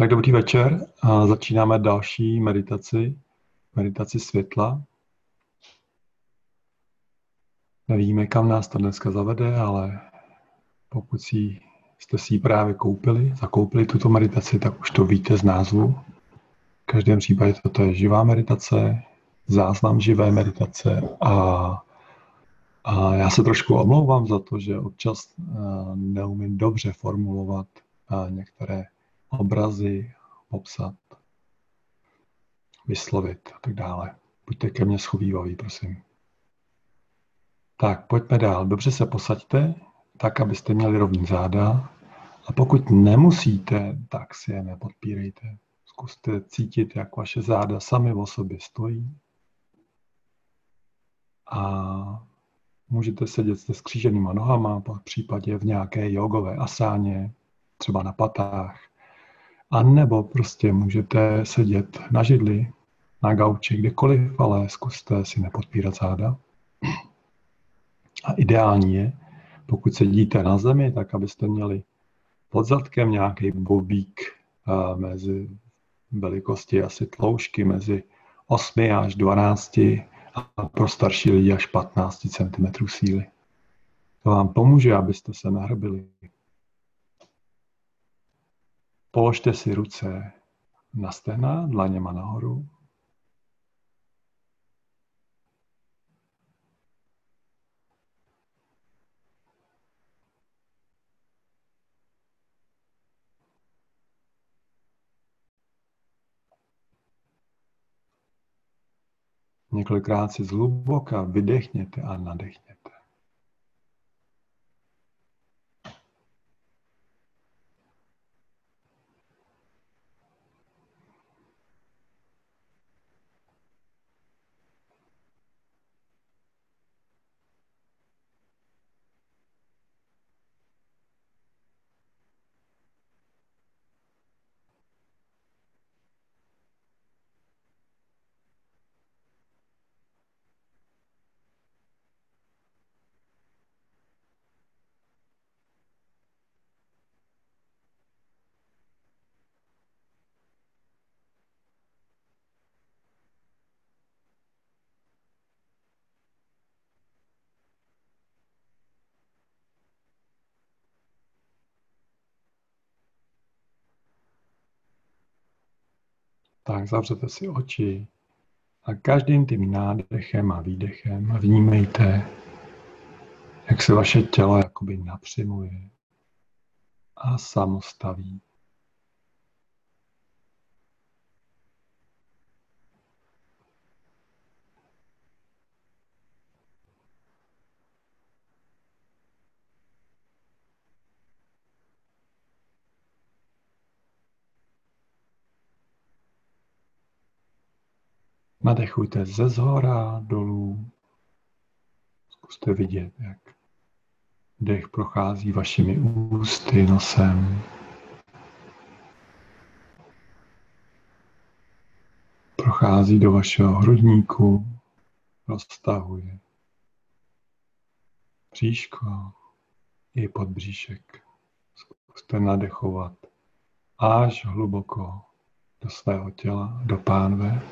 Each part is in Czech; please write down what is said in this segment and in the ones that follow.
Tak dobrý večer. A začínáme další meditaci, meditaci světla. Nevíme, kam nás to dneska zavede, ale pokud si, jste si ji právě koupili, zakoupili tuto meditaci, tak už to víte z názvu. V každém případě toto je živá meditace, záznam živé meditace a, a já se trošku omlouvám za to, že občas eh, neumím dobře formulovat eh, některé obrazy, popsat, vyslovit a tak dále. Buďte ke mně schovývaví, prosím. Tak, pojďme dál. Dobře se posaďte, tak, abyste měli rovný záda. A pokud nemusíte, tak si je nepodpírejte. Zkuste cítit, jak vaše záda sami o sobě stojí. A můžete sedět se skříženýma nohama, v případě v nějaké jogové asáně, třeba na patách. A nebo prostě můžete sedět na židli, na gauči, kdekoliv, ale zkuste si nepodpírat záda. A ideální je, pokud sedíte na zemi, tak abyste měli pod zadkem nějaký bobík mezi velikosti asi tloušky mezi 8 až 12 a pro starší lidi až 15 cm síly. To vám pomůže, abyste se nahrbili. Položte si ruce na stehna, dlaněma nahoru. Několikrát si zhluboka vydechněte a nadechněte. Tak zavřete si oči a každým tím nádechem a výdechem vnímejte, jak se vaše tělo jakoby napřimuje a samostaví. Nadechujte ze zhora dolů. Zkuste vidět, jak dech prochází vašimi ústy, nosem. Prochází do vašeho hrudníku, roztahuje bříško i podbříšek. Zkuste nadechovat až hluboko do svého těla, do pánve.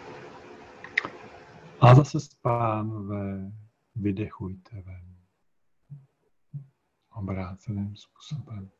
A zase z pánve vydechujte ven. Obráceným způsobem.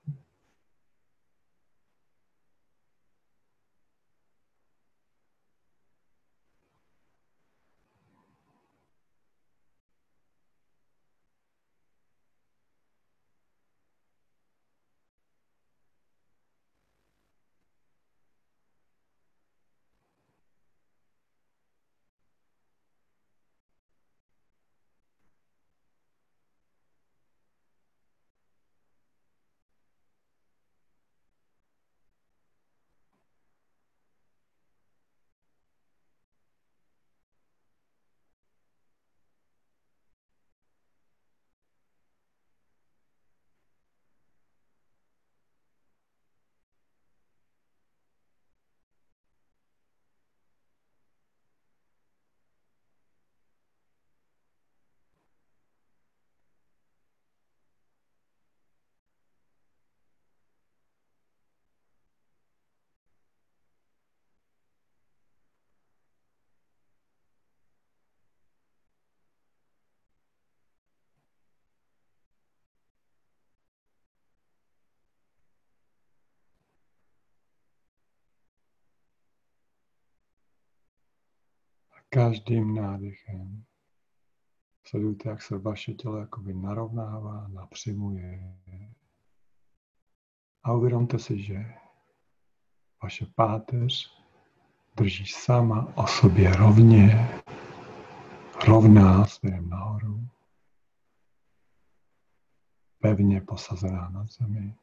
Každým nádechem sledujte, jak se vaše tělo jakoby narovnává, napřimuje. A uvědomte si, že vaše páteř drží sama o sobě rovně, rovná směrem nahoru, pevně posazená na zemi.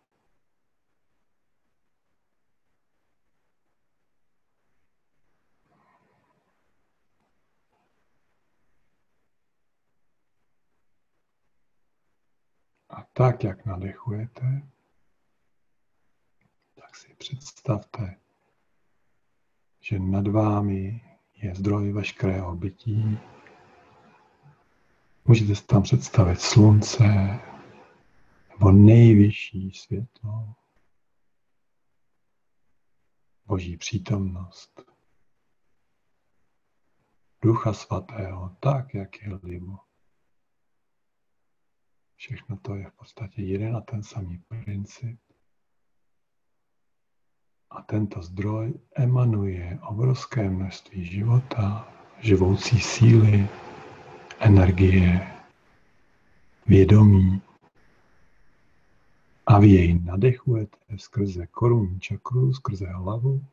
A tak, jak nadechujete, tak si představte, že nad vámi je zdroj veškerého bytí. Můžete si tam představit slunce nebo nejvyšší světlo, Boží přítomnost, Ducha Svatého, tak, jak je libo. Všechno to je v podstatě jeden a ten samý princip. A tento zdroj emanuje obrovské množství života, živoucí síly, energie, vědomí. A vy jej nadechujete skrze korunní čakru, skrze hlavu,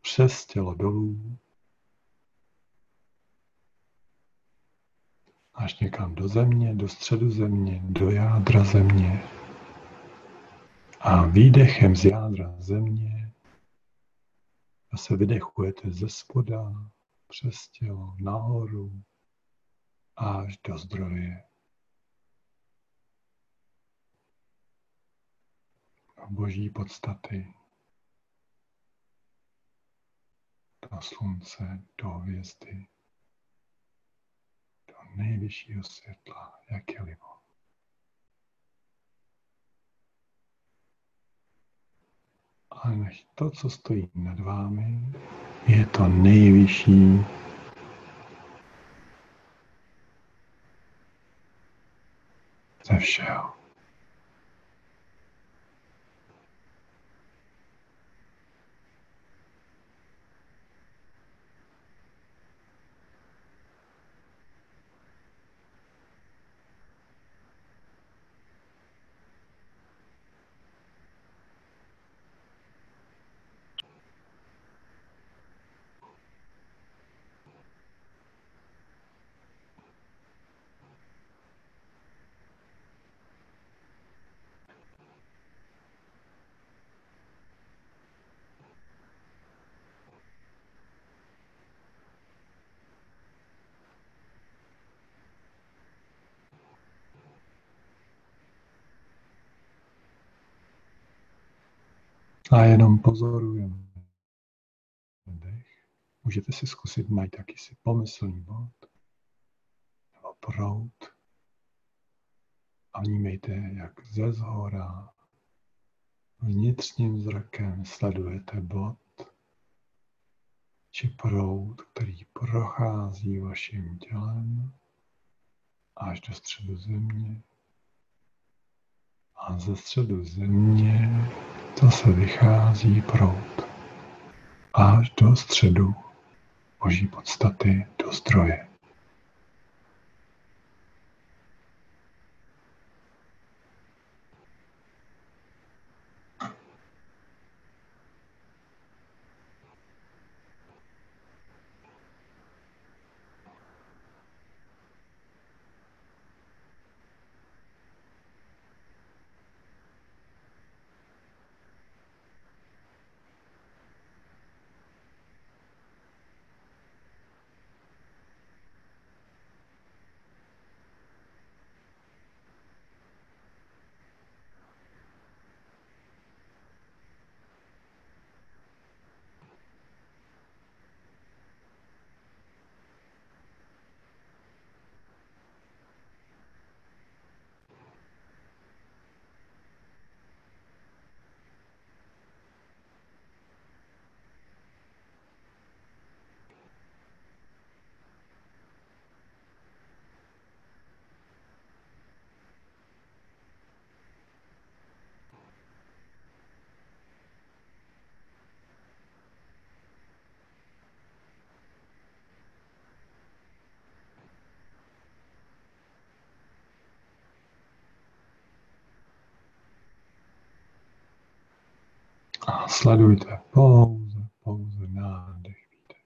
přes tělo dolů, až někam do země, do středu země, do jádra země. A výdechem z jádra země se vydechujete ze spoda přes tělo nahoru až do zdroje. boží podstaty do slunce, do hvězdy, nejvyššího světla, jak je libo. ale než to, co stojí nad vámi, je to nejvyšší ze všeho. A jenom pozorujeme dech. Můžete si zkusit najít jakýsi pomyslný bod nebo prout a vnímejte, jak ze zhora vnitřním zrakem sledujete bod či proud, který prochází vaším tělem až do středu země. A ze středu země Zase vychází proud až do středu boží podstaty, do zdroje. Sledujte pouze, pouze nádech, výdech.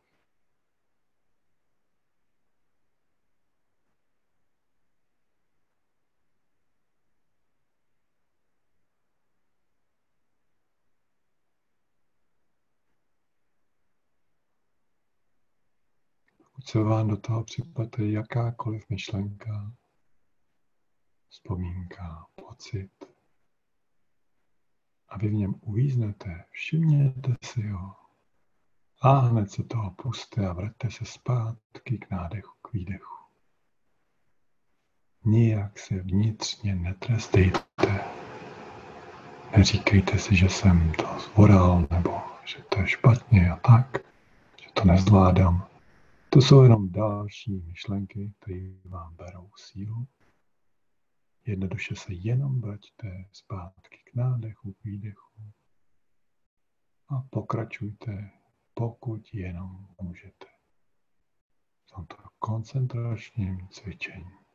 Pokud se vám do toho připadne jakákoliv myšlenka, vzpomínka, pocit, a vy v něm uvíznete, všimněte si ho. A hned se toho puste a vraťte se zpátky k nádechu, k výdechu. Nijak se vnitřně netrestejte. Neříkejte si, že jsem to zvoral, nebo že to je špatně a tak, že to nezvládám. To jsou jenom další myšlenky, které vám berou sílu Jednoduše se jenom vraťte zpátky k nádechu, k výdechu a pokračujte, pokud jenom můžete. V tomto koncentračním cvičení.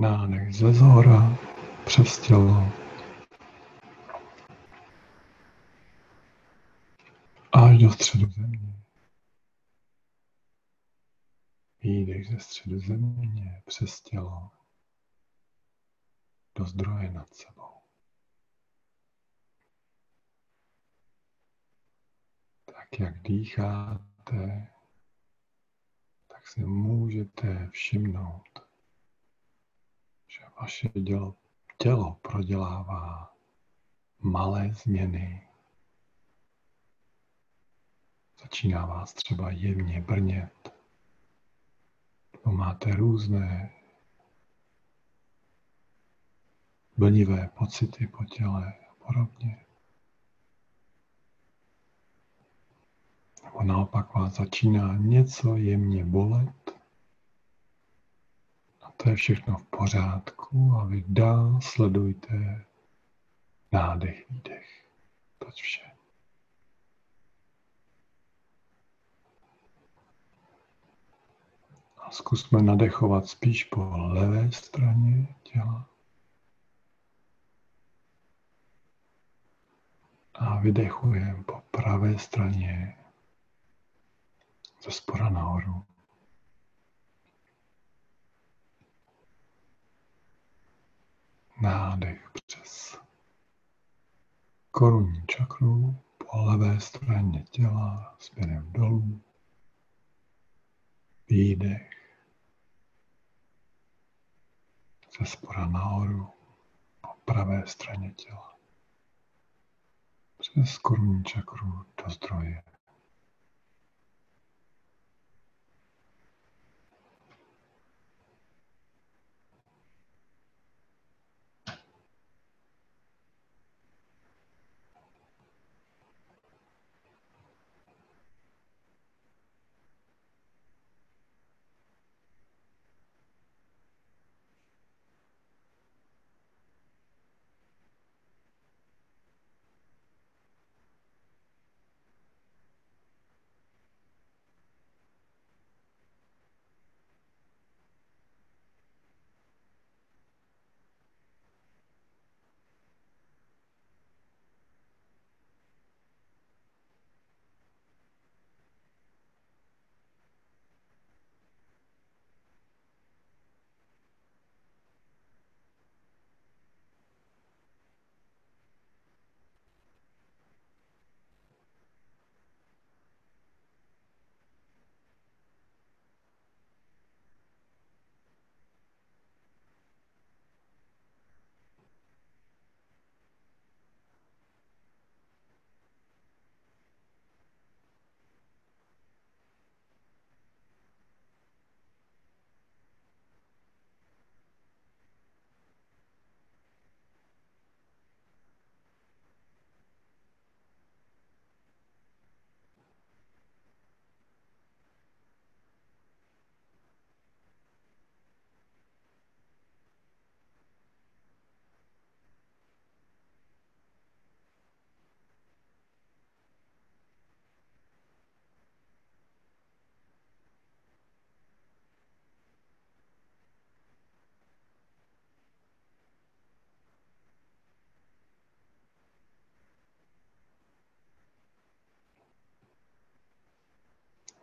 Nádech ze zhora přes tělo. Až do středu země. Výdech ze středu země přes tělo do zdroje nad sebou. Tak jak dýcháte, tak si můžete všimnout, vaše dělo, tělo prodělává malé změny. Začíná vás třeba jemně brnět, nebo máte různé blnivé pocity po těle a podobně. Nebo naopak vás začíná něco jemně bolet, to je všechno v pořádku a vy dál sledujte nádech, výdech. To je vše. A zkusme nadechovat spíš po levé straně těla. A vydechujeme po pravé straně ze spora nahoru. Nádech přes korunní čakru po levé straně těla směrem dolů. Výdech ze spora nahoru po pravé straně těla. Přes korunní čakru do zdroje.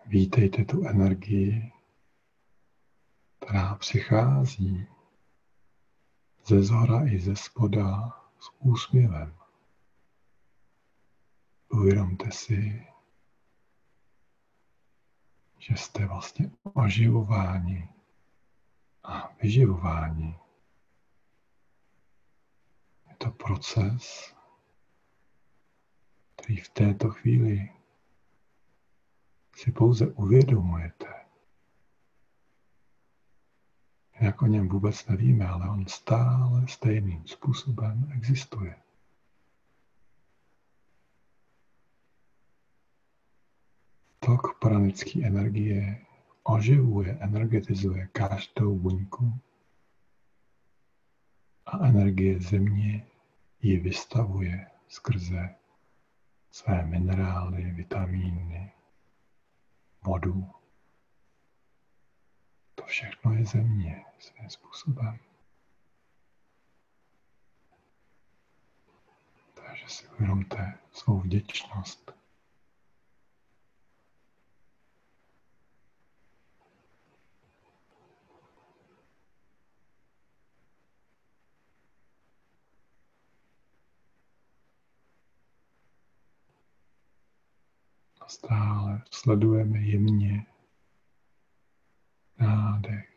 Vítejte tu energii, která přichází ze zhora i ze spoda s úsměvem. Uvědomte si, že jste vlastně oživováni a vyživováni. Je to proces, který v této chvíli si pouze uvědomujete, jak o něm vůbec nevíme, ale on stále stejným způsobem existuje. Tok pranické energie oživuje, energetizuje každou buňku a energie země ji vystavuje skrze své minerály, vitamíny, vodu. To všechno je země svým způsobem. Takže si uvědomte svou vděčnost. A stále sledujeme jemně nádech,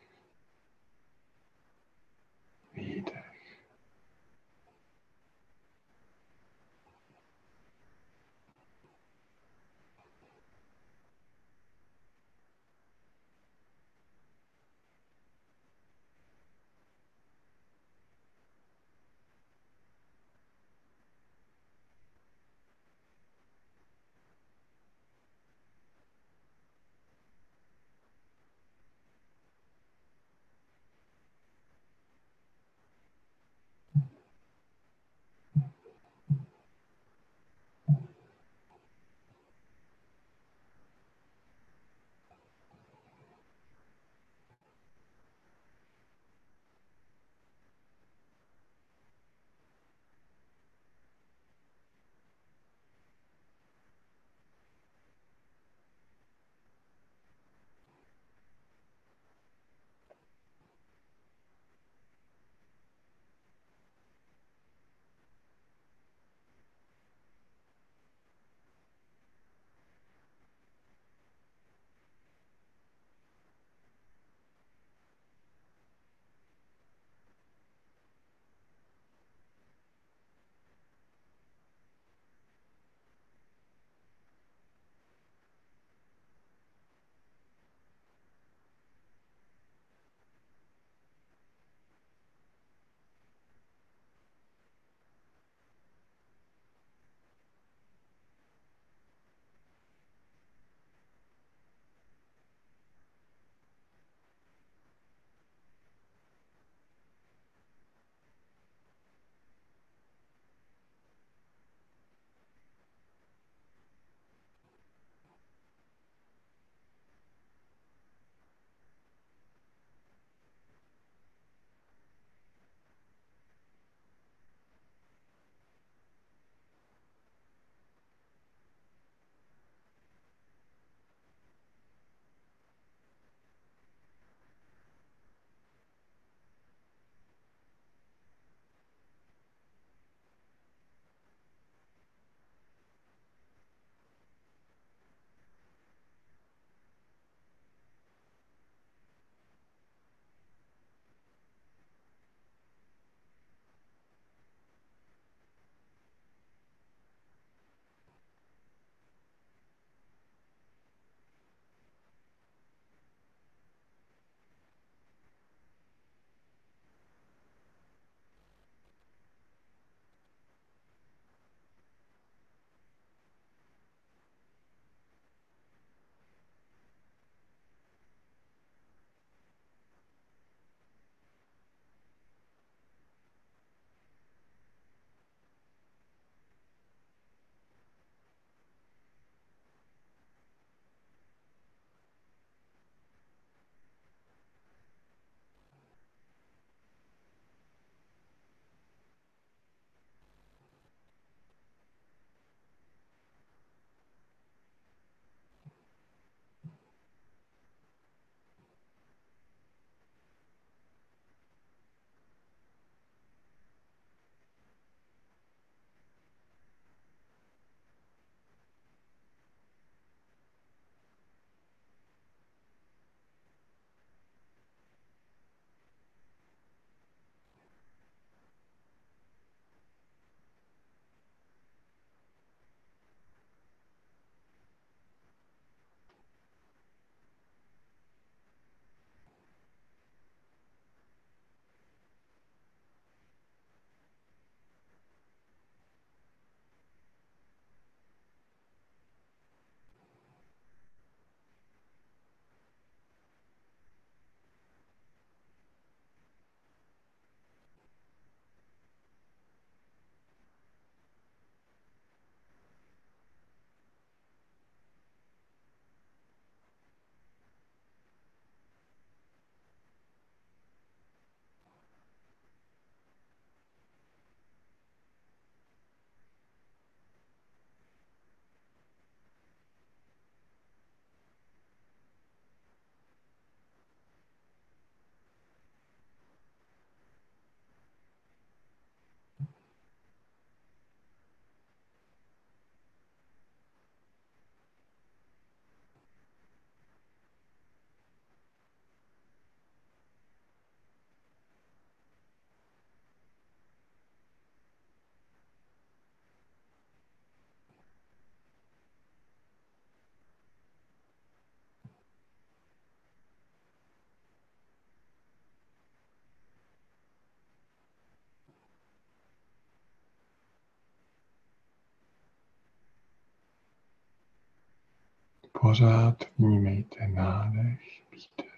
pořád vnímejte nádech, výdech.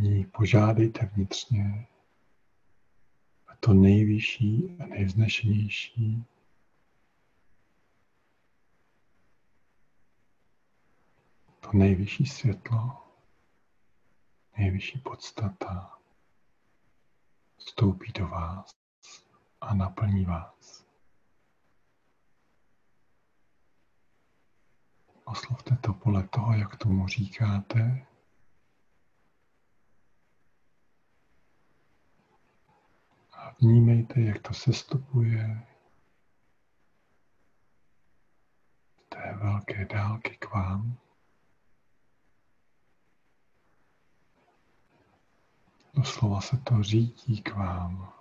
Nyní požádejte vnitřně a to nejvyšší a nejvznešenější to nejvyšší světlo, nejvyšší podstata vstoupí do vás a naplní vás. Oslovte to podle toho, jak tomu říkáte. A vnímejte, jak to sestupuje té velké dálky k vám. Doslova se to řídí k vám.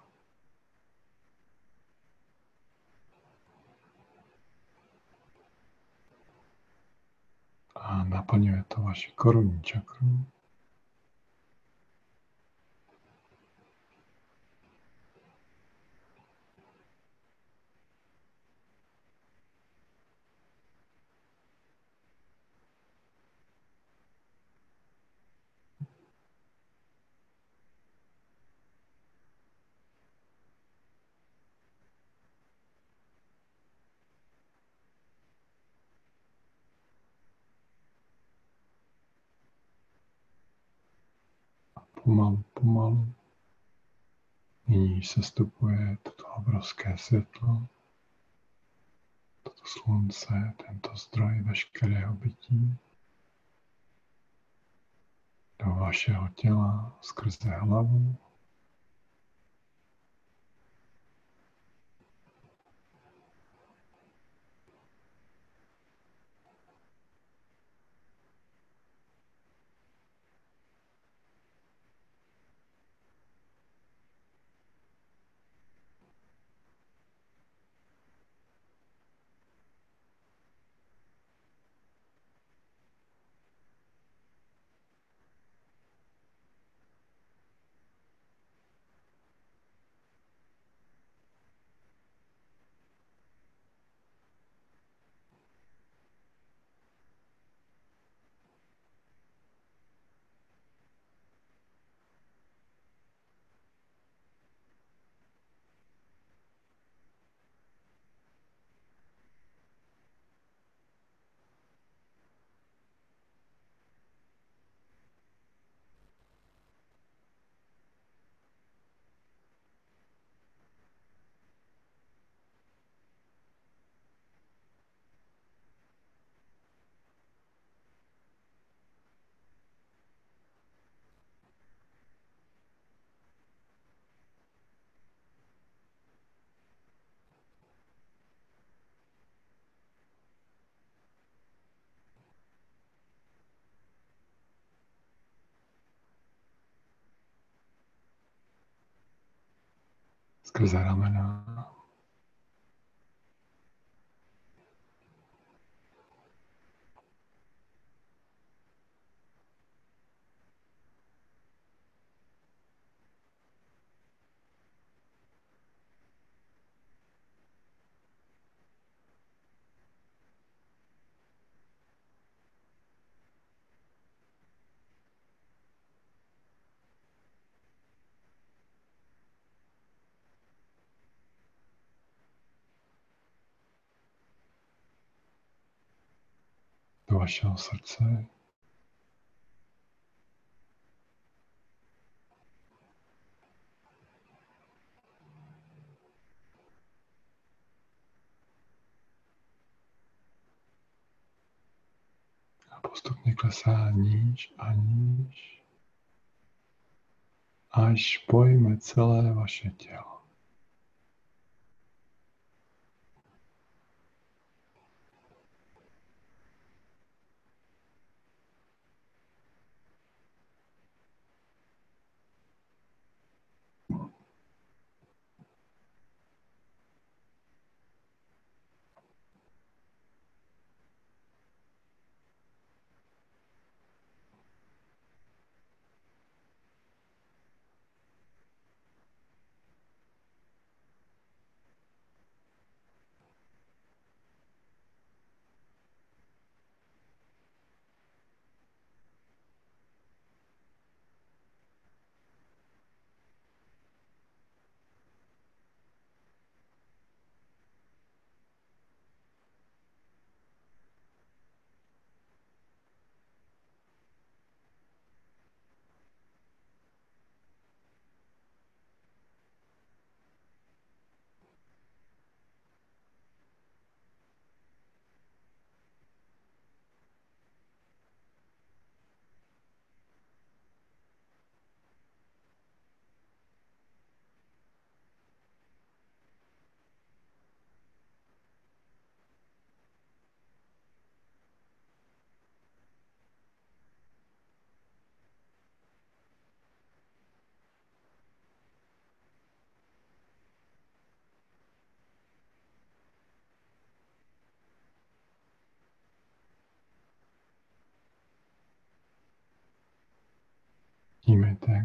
A naplňuje to vaši korunní čakru. Pomalu. Nyní se stupuje toto obrovské světlo, toto slunce, tento zdroj veškerého bytí do vašeho těla skrze hlavu. Skrze ramena. do vašeho srdce. A postupně klesá níž a níž, až pojme celé vaše tělo.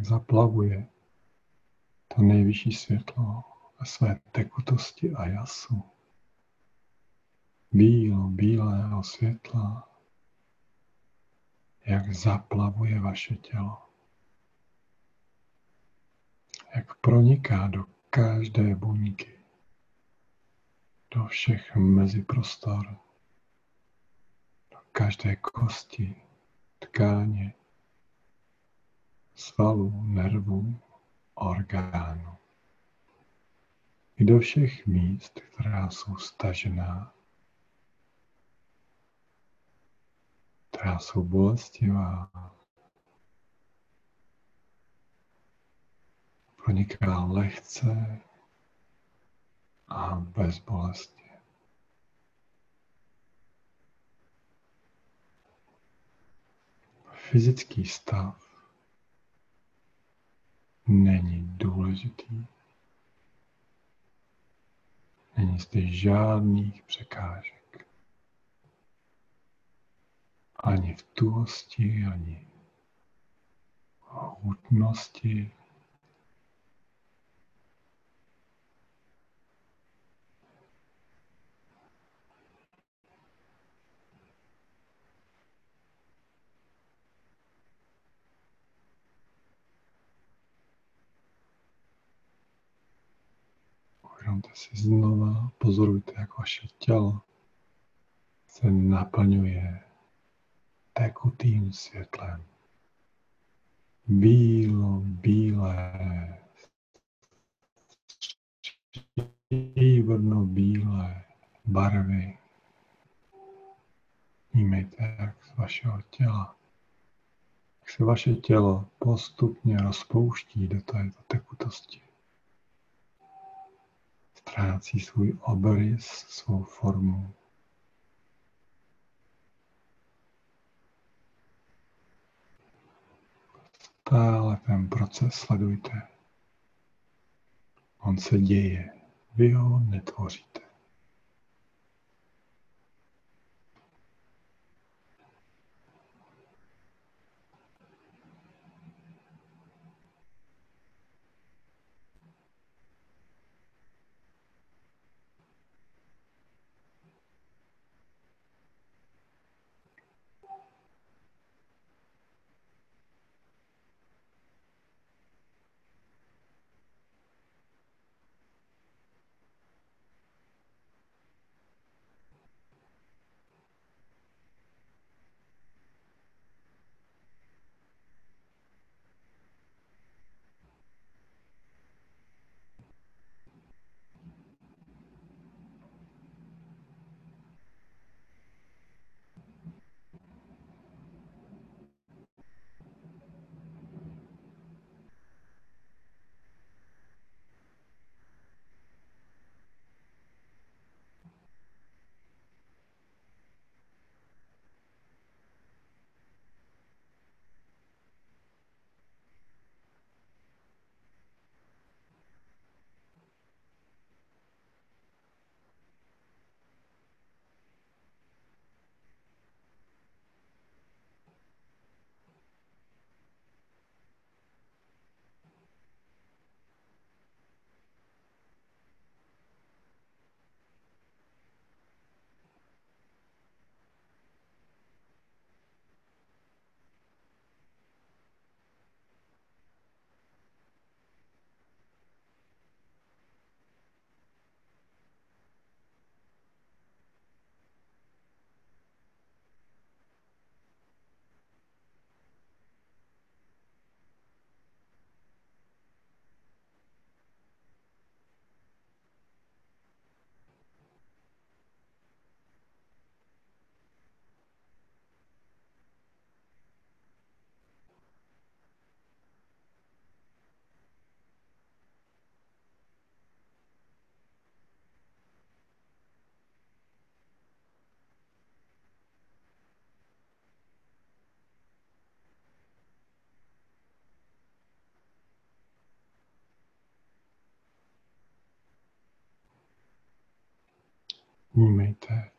Zaplavuje to nejvyšší světlo ve své tekutosti a jasu. Bílo, bílého světla, jak zaplavuje vaše tělo. Jak proniká do každé buňky, do všech meziprostor, do každé kosti, tkáně, svalů, nervů, orgánů. I do všech míst, která jsou stažená, která jsou bolestivá, proniká lehce a bez bolesti. Fyzický stav není důležitý. Není zde žádných překážek. Ani v tuhosti, ani v hutnosti. Uvědomte si znova, pozorujte, jak vaše tělo se naplňuje tekutým světlem. Bílo, bílé, stříbrno bílé barvy. Vnímejte, jak z vašeho těla, jak se vaše tělo postupně rozpouští do této tekutosti ztrácí svůj obrys, svou formu. Stále ten proces sledujte. On se děje, vy ho netvoříte. Vnímejte,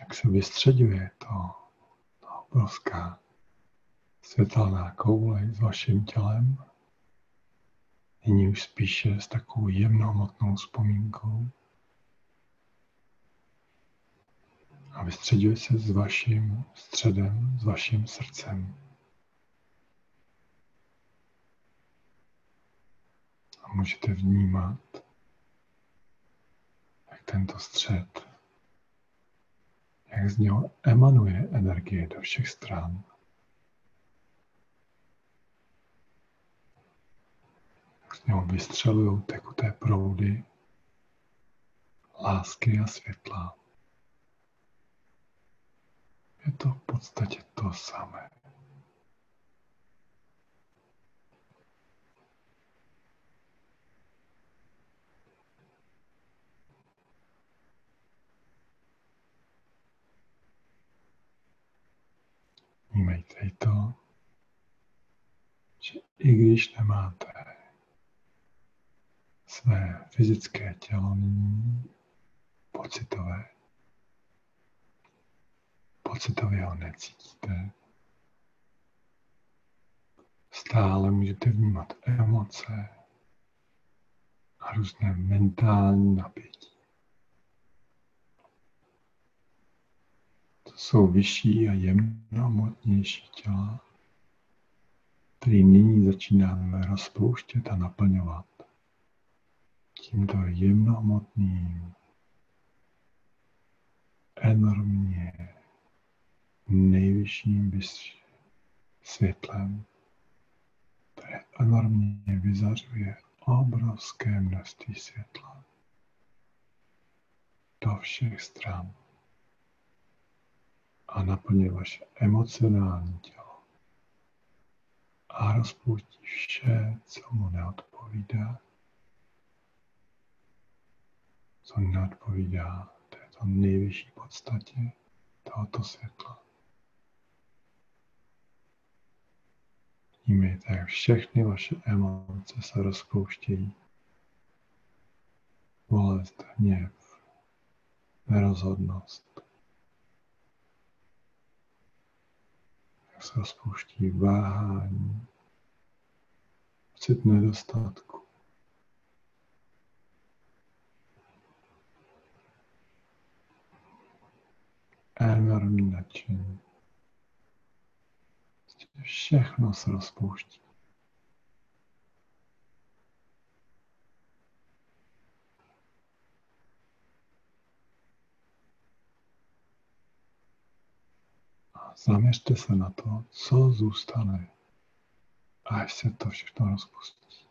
jak se vystředuje to, to obrovská světelná koule s vaším tělem. Nyní už spíše s takovou jemnohmotnou vzpomínkou. A vystředuje se s vaším středem, s vaším srdcem. A můžete vnímat, tento střed, jak z něho emanuje energie do všech stran. z něho vystřelují tekuté proudy lásky a světla. Je to v podstatě to samé. Vnímejte i to, že i když nemáte své fyzické tělo nyní pocitové. Pocitově ho necítíte. Stále můžete vnímat emoce a různé mentální napětí. To jsou vyšší a jemnomotnější těla, které nyní začínáme rozpouštět a naplňovat. Tímto jemnohmotným, enormně nejvyšším světlem, které enormně vyzařuje obrovské množství světla do všech stran a naplňuje vaše emocionální tělo a rozpustí vše, co mu neodpovídá co neodpovídá této nejvyšší podstatě tohoto světla. Vnímejte, jak všechny vaše emoce se rozpouštějí. Bolest, hněv, nerozhodnost. Jak se rozpouští váhání, pocit nedostatku. enormní nadšení. Všechno se rozpouští. Zaměřte se na to, co zůstane, až se to všechno rozpustí.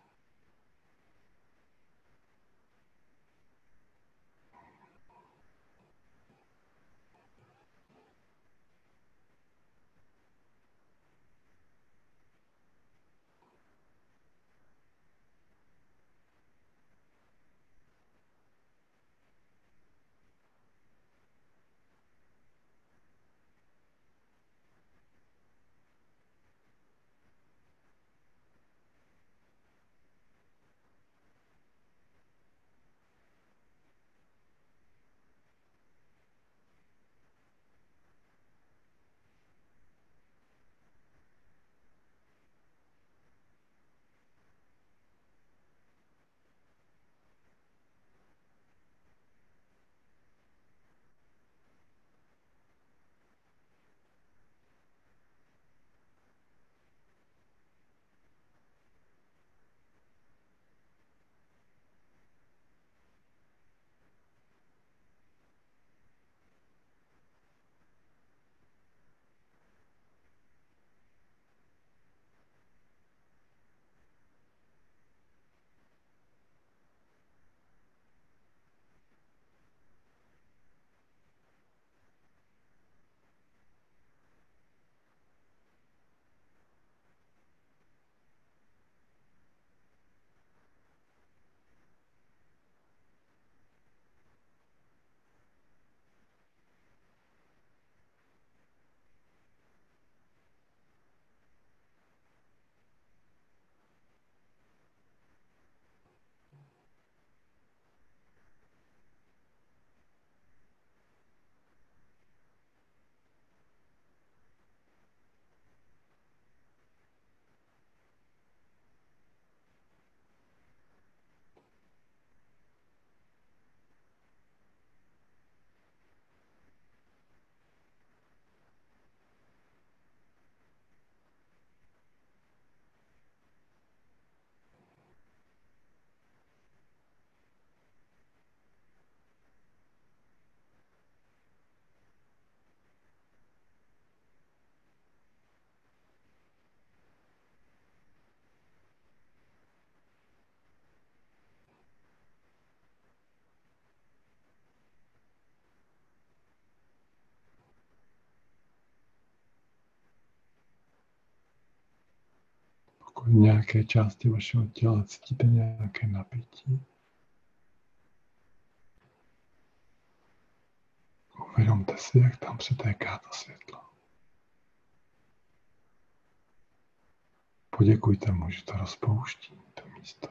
Jako nějaké části vašeho těla cítíte nějaké napětí. Uvědomte si, jak tam přetéká to světlo. Poděkujte mu, že to rozpouští, to místo.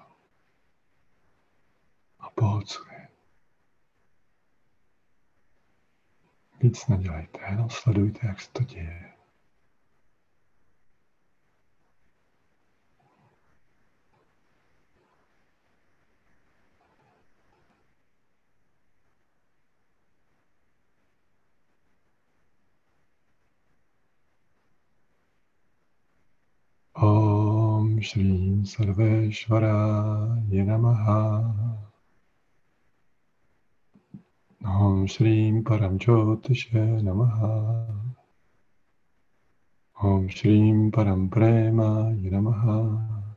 A poholcuje. Víc nedělejte, jenom sledujte, jak se to děje. Om Shri Sarveshvara Namaha. Om Shri Param Jyotishe Namaha. Om Shri Param Prema Namaha.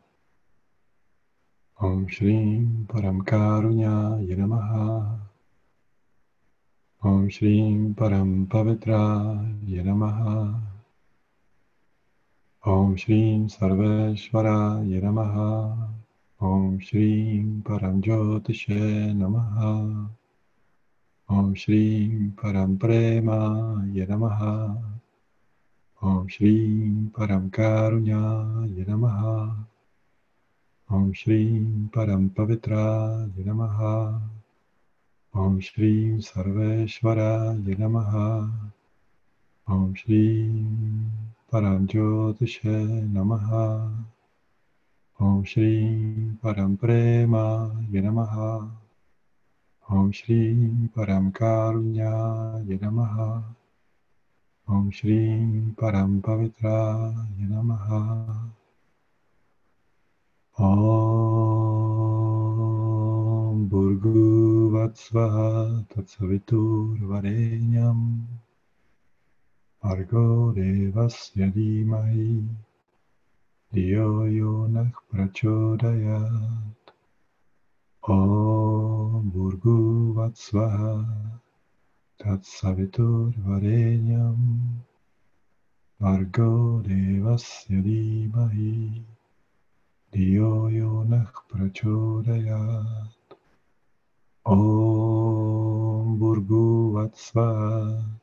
Om Shri Param Karunya Namaha. Om Shri Param Pavitra Namaha Om Shri Sarveshvara Namaha Om Shri Param Jyotishe Namaha. Om Shri Param Prema Namaha Om Shri Param Karunya Namaha Om Shri Param Pavitra Namaha Om Shri Sarveshvara Namaha Om Shri Om Shri Param Prema Namaha. Om Shri Param Karunya Namaha. Om Shri Param Pavitra Namaha. Om Burgu Vatsvaha Tatsavitur Varenyam Argo Devasya Dhimahi Diyo Yonah Prachodayat Om Burgu Vatsvaha Tatsavitur Varenyam Vargo Devasya Dhimahi Diyo Yonah Prachodayat Om Burgu Vatsvaha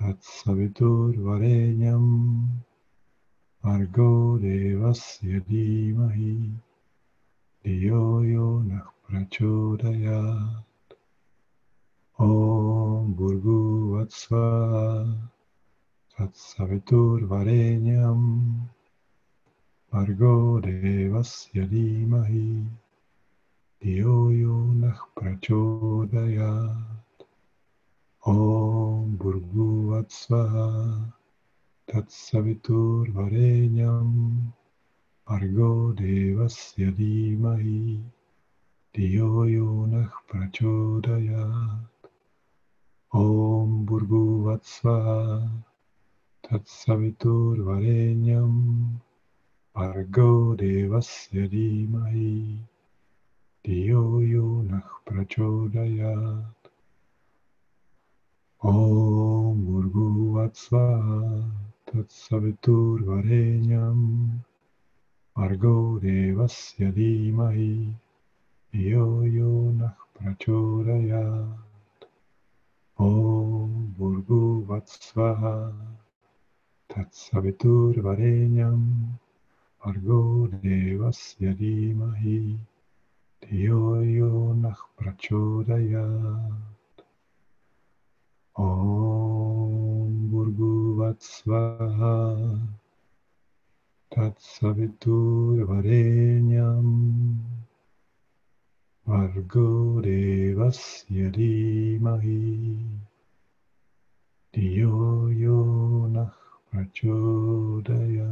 Tatsavitur Varenyam Vargo Devasya Dhimahi Diyo Yonah Prachodayat Om Burgu Vatsva Tatsavitur Varenyam Vargo Devasya Dhimahi Diyo Yonah Prachodayat Om Burgu Vatsva Tatsavitur Varenyam Argo Devasya Dhimahi Diyo Yonah Prachodayat Om Burgu Vatsva Tatsavitur Varenyam Argo Devasya Dhimahi Diyo Yonah Prachodayat Om Burgu Vatsva Tatsavitur Varenyam Argo Devasya Dhimahi Yo Yonah Prachodayat Om Burgu Vatsvaha Tatsavitur Varenyam Argo Devasya Dhimahi Yo Yonah Prachodayat Om Burgu Vatsvaha Tatsavitur Varenyam Vargo Devasya Dhimahi Diyo Yonah Prachodaya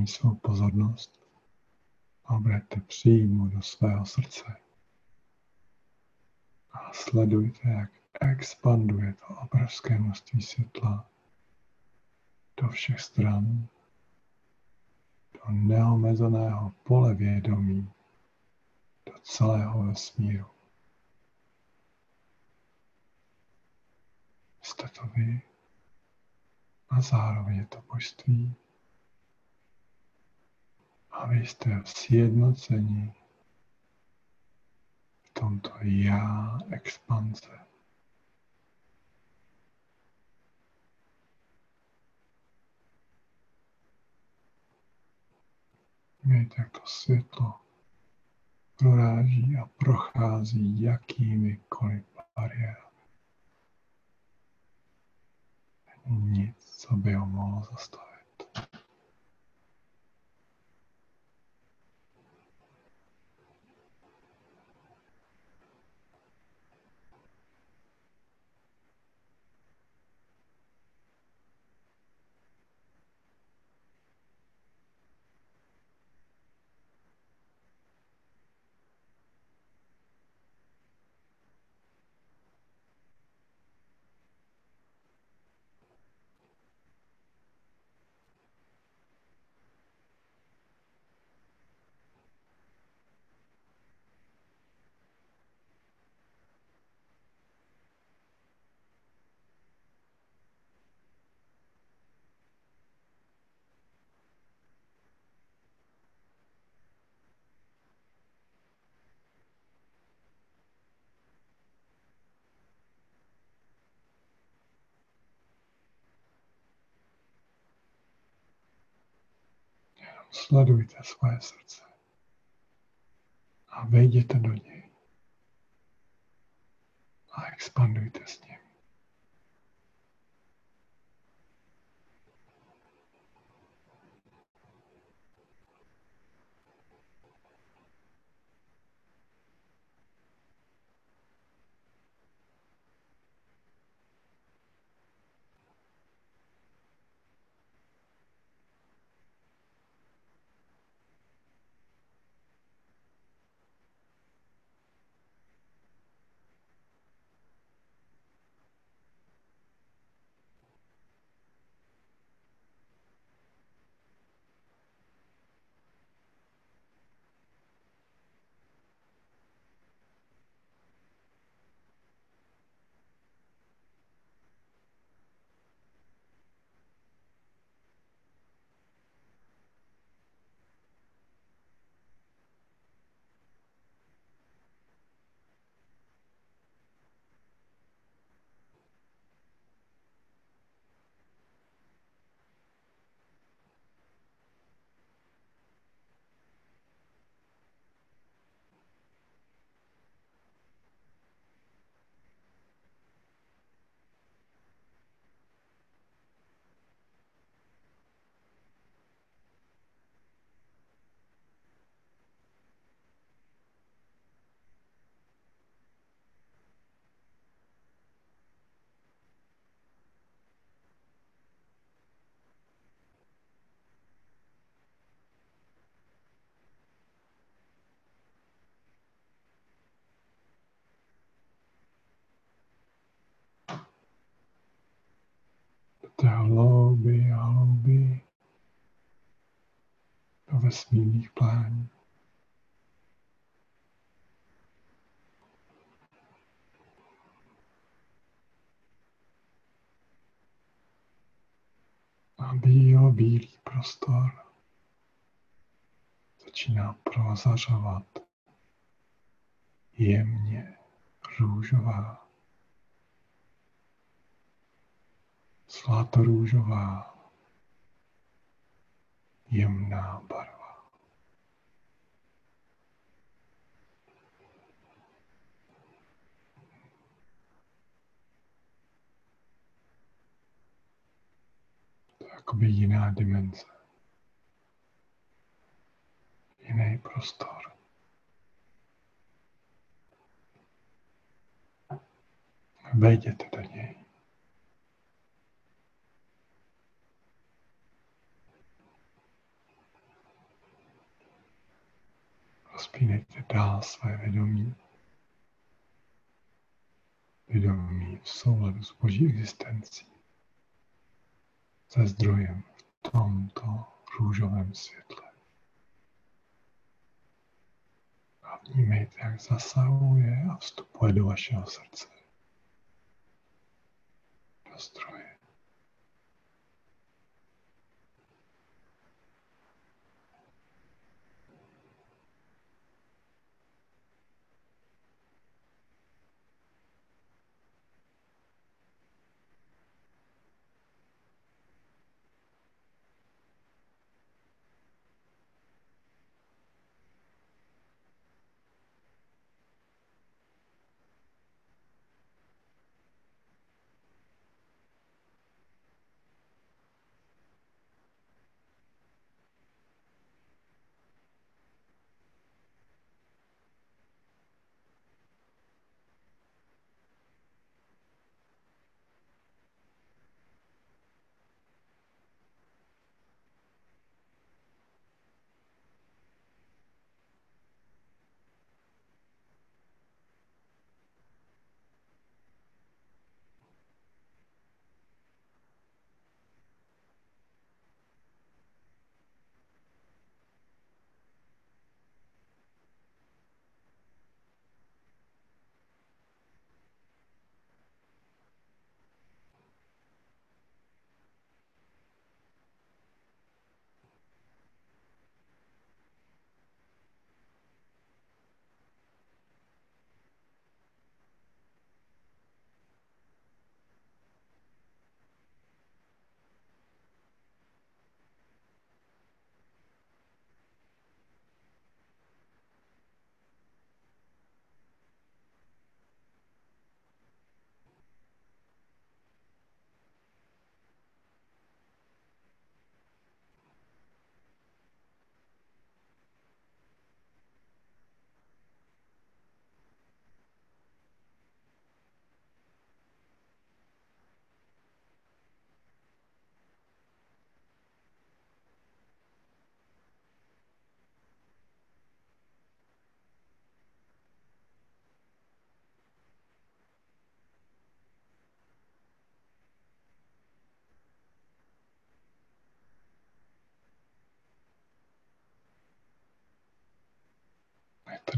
upevní svou pozornost a budete přímo do svého srdce. A sledujte, jak expanduje to obrovské množství světla do všech stran, do neomezeného pole vědomí, do celého vesmíru. Jste to vy a zároveň je to božství. A vy jste v sjednocení v tomto já expanze. Mějte, jak to světlo proráží a prochází jakýmikoliv bariérami. nic, co by ho mohlo zastavit. Sledujte svoje srdce a vejděte do něj a expandujte s ním. Vesmírných plání. A bílo bílý prostor začíná prozařovat jemně růžová zlatorůžová jemná barva. jakoby jiná dimenze, jiný prostor. Vejděte do něj. Rozpínejte dál své vědomí. Vědomí v souladu s Boží existencí. Se zdrojem v tomto růžovém světle. A vnímejte, jak zasahuje a vstupuje do vašeho srdce. Do zdroje.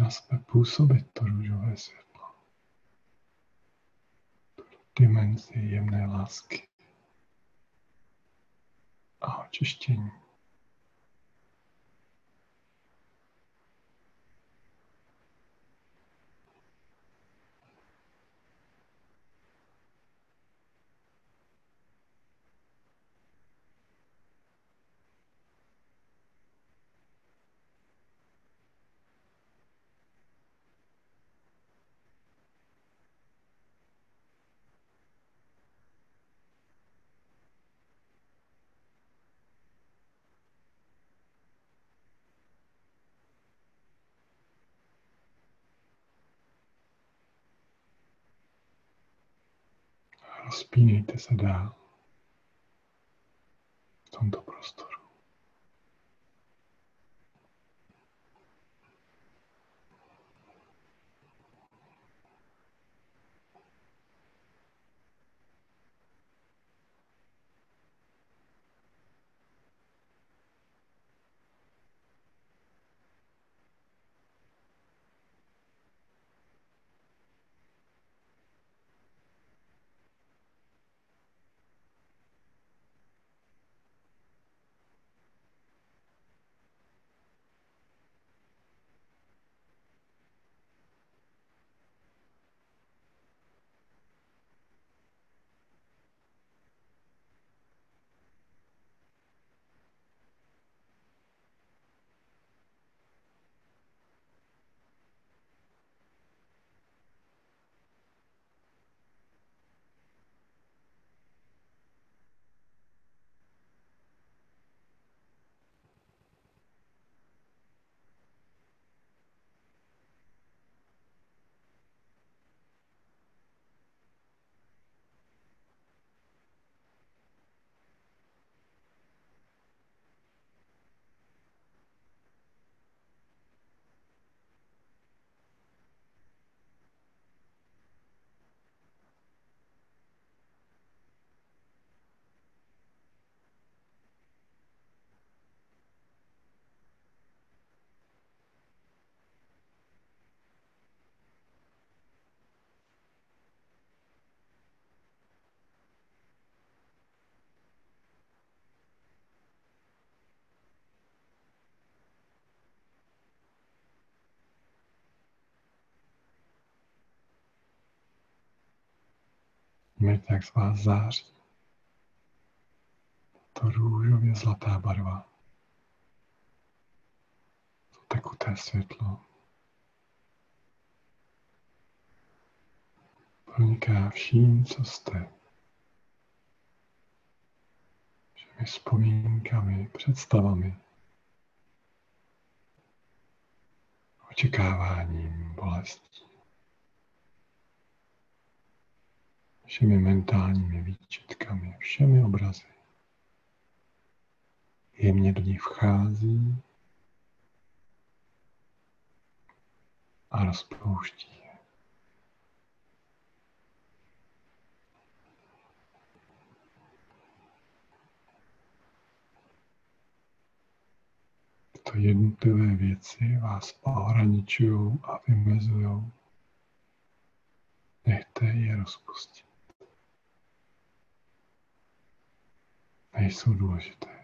Na sebe působit to růžové světlo. Dimenzi jemné lásky a očištění. Rozpínejte se dál v tomto prostoru. Vnímejte, jak z vás září. To růžově zlatá barva. To tekuté světlo. Proniká vším, co jste. Všemi vzpomínkami, představami. Očekáváním bolestí. Všemi mentálními výčitkami, všemi obrazy. Jemně do ní vchází a rozpouští je. Jednotlivé věci vás ohraničují a vymezují. Nechte je rozpustit. Nejsou důležité.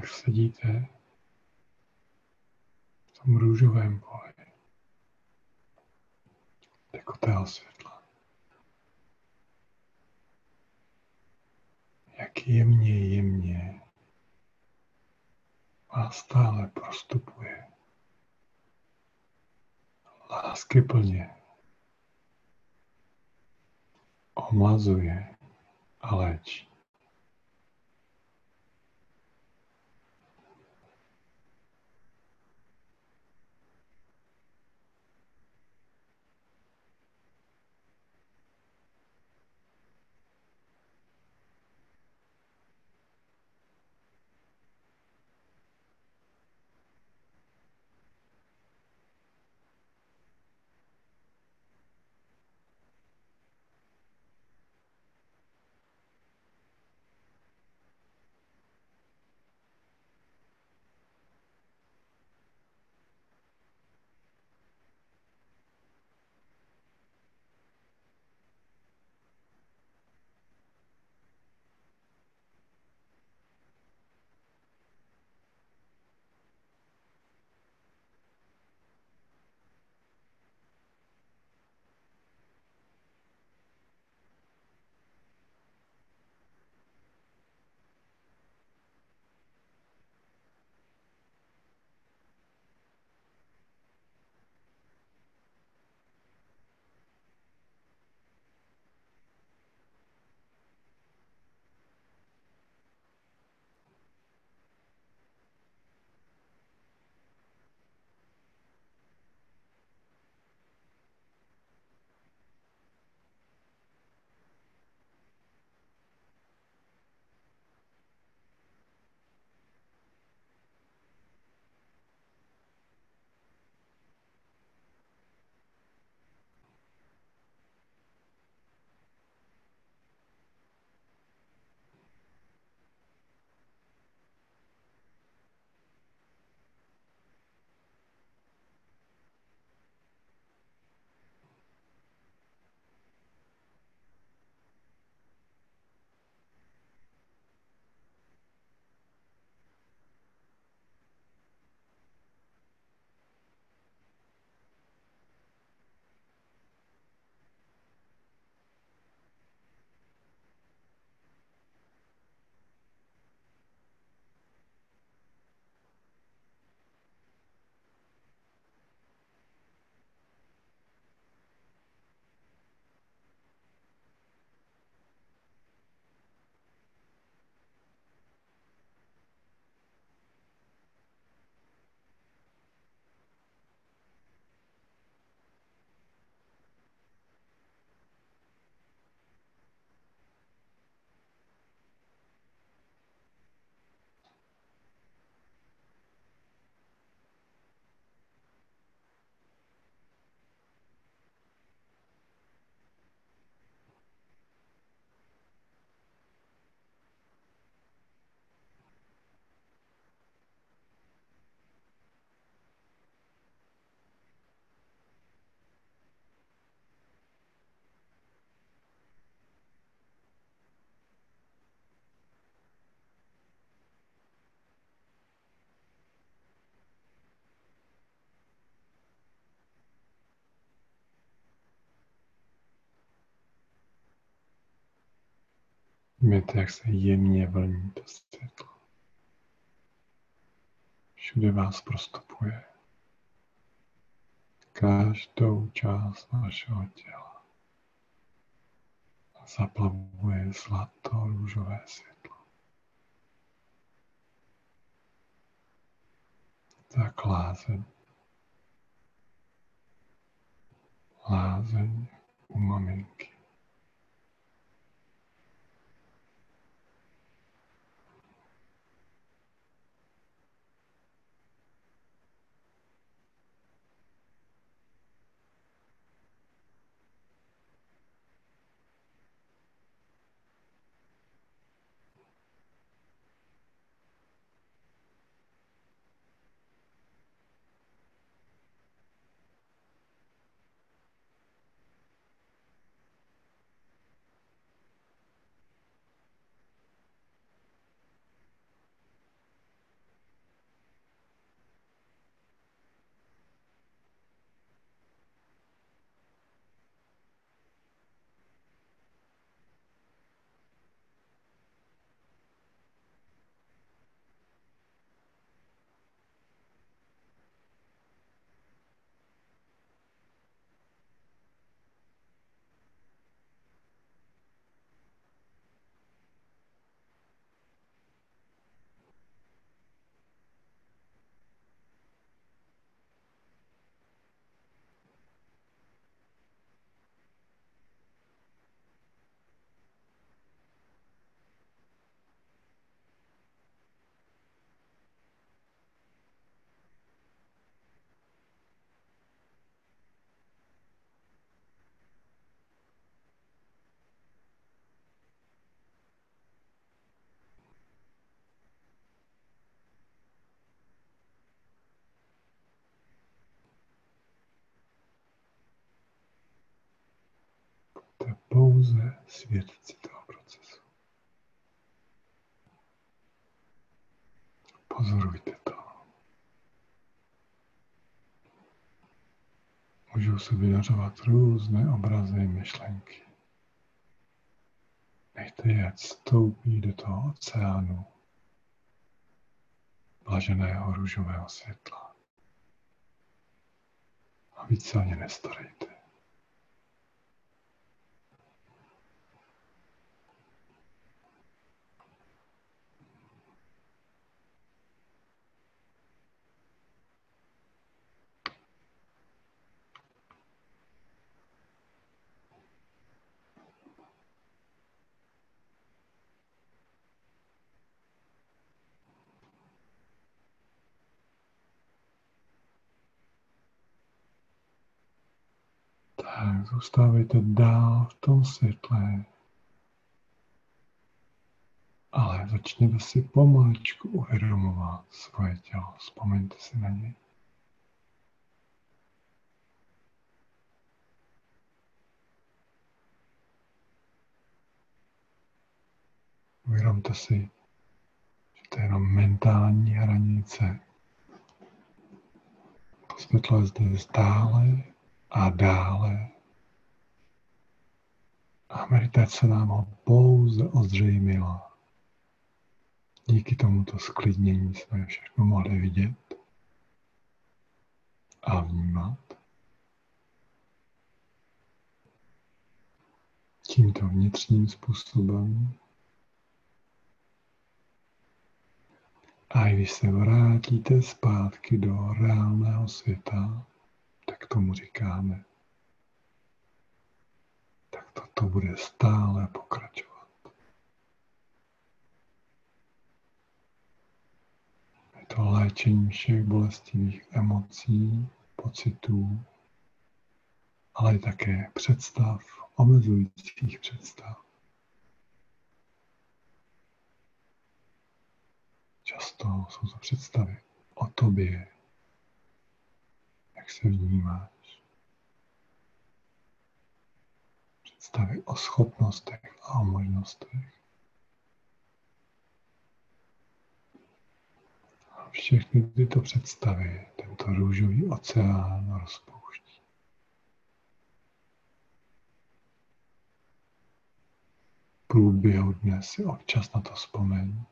Jak sedíte v tom růžovém poli tekutého světla. Jak jemně, jemně vás stále prostupuje. Lásky plně omlazuje a léčí. Víte, jak se jemně vlní to světlo. Všude vás prostupuje. Každou část vašeho těla. Zaplavuje zlato růžové světlo. Tak lázeň. Lázeň u maminky. Pouze svědci toho procesu. Pozorujte to. Můžou se vyjařovat různé obrazy, myšlenky. Nechte je, ať vstoupí do toho oceánu blaženého růžového světla. A víc se ně nestarejte. Tak zůstávejte dál v tom světle. Ale začněte si pomaličku uvědomovat svoje tělo. Vzpomeňte si na něj. Uvědomte si, že to je jenom mentální hranice. To světlo je zde stále a dále. A meditace nám ho pouze ozřejmila. Díky tomuto sklidnění jsme všechno mohli vidět a vnímat. Tímto vnitřním způsobem. A když se vrátíte zpátky do reálného světa, tomu říkáme, tak toto bude stále pokračovat. Je to léčení všech bolestivých emocí, pocitů, ale i také představ, omezujících představ. Často jsou to představy o tobě, se vnímáš. Představy o schopnostech a o možnostech. A všechny tyto představy tento růžový oceán rozpouští. průběhu dne si občas na to vzpomeň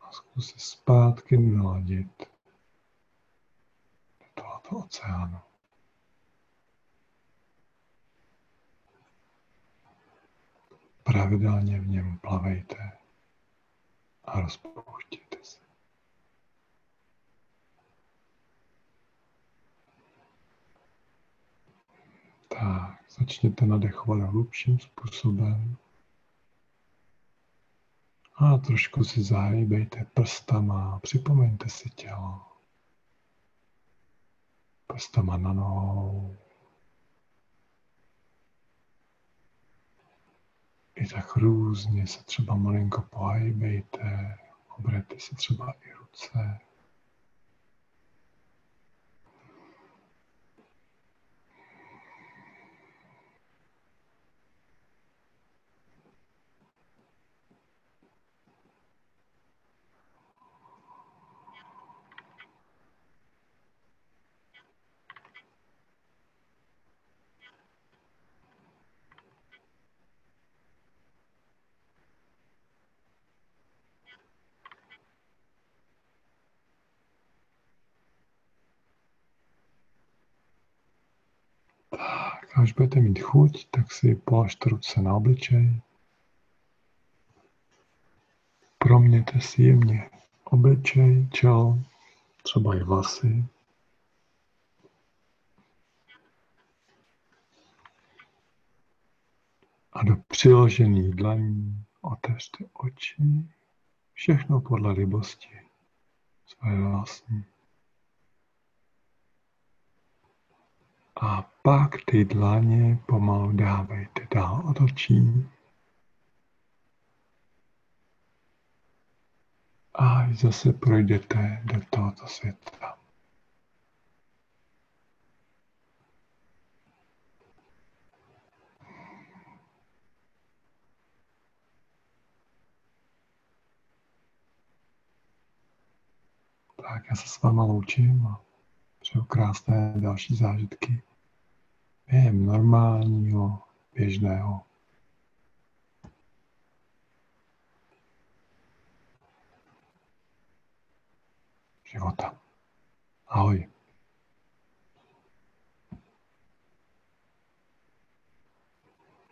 a zkus se zpátky naladit tohoto oceánu. Pravidelně v něm plavejte a rozpouštějte se. Tak, začněte nadechovat hlubším způsobem. A trošku si zahýbejte prstama, připomeňte si tělo. Prstama na nohou. I tak různě se třeba malinko pohybejte, obrete si třeba i ruce. A až budete mít chuť, tak si položte ruce na obličej. Proměte si jemně obličej, čelo, třeba i vlasy. A do přiložených dlaní otevřte oči, všechno podle libosti, své vlastní. A pak ty dlaně pomalu dávejte dál od očí. A zase projdete do tohoto světa. Tak já se s váma loučím přeju krásné další zážitky během normálního, běžného života. Ahoj.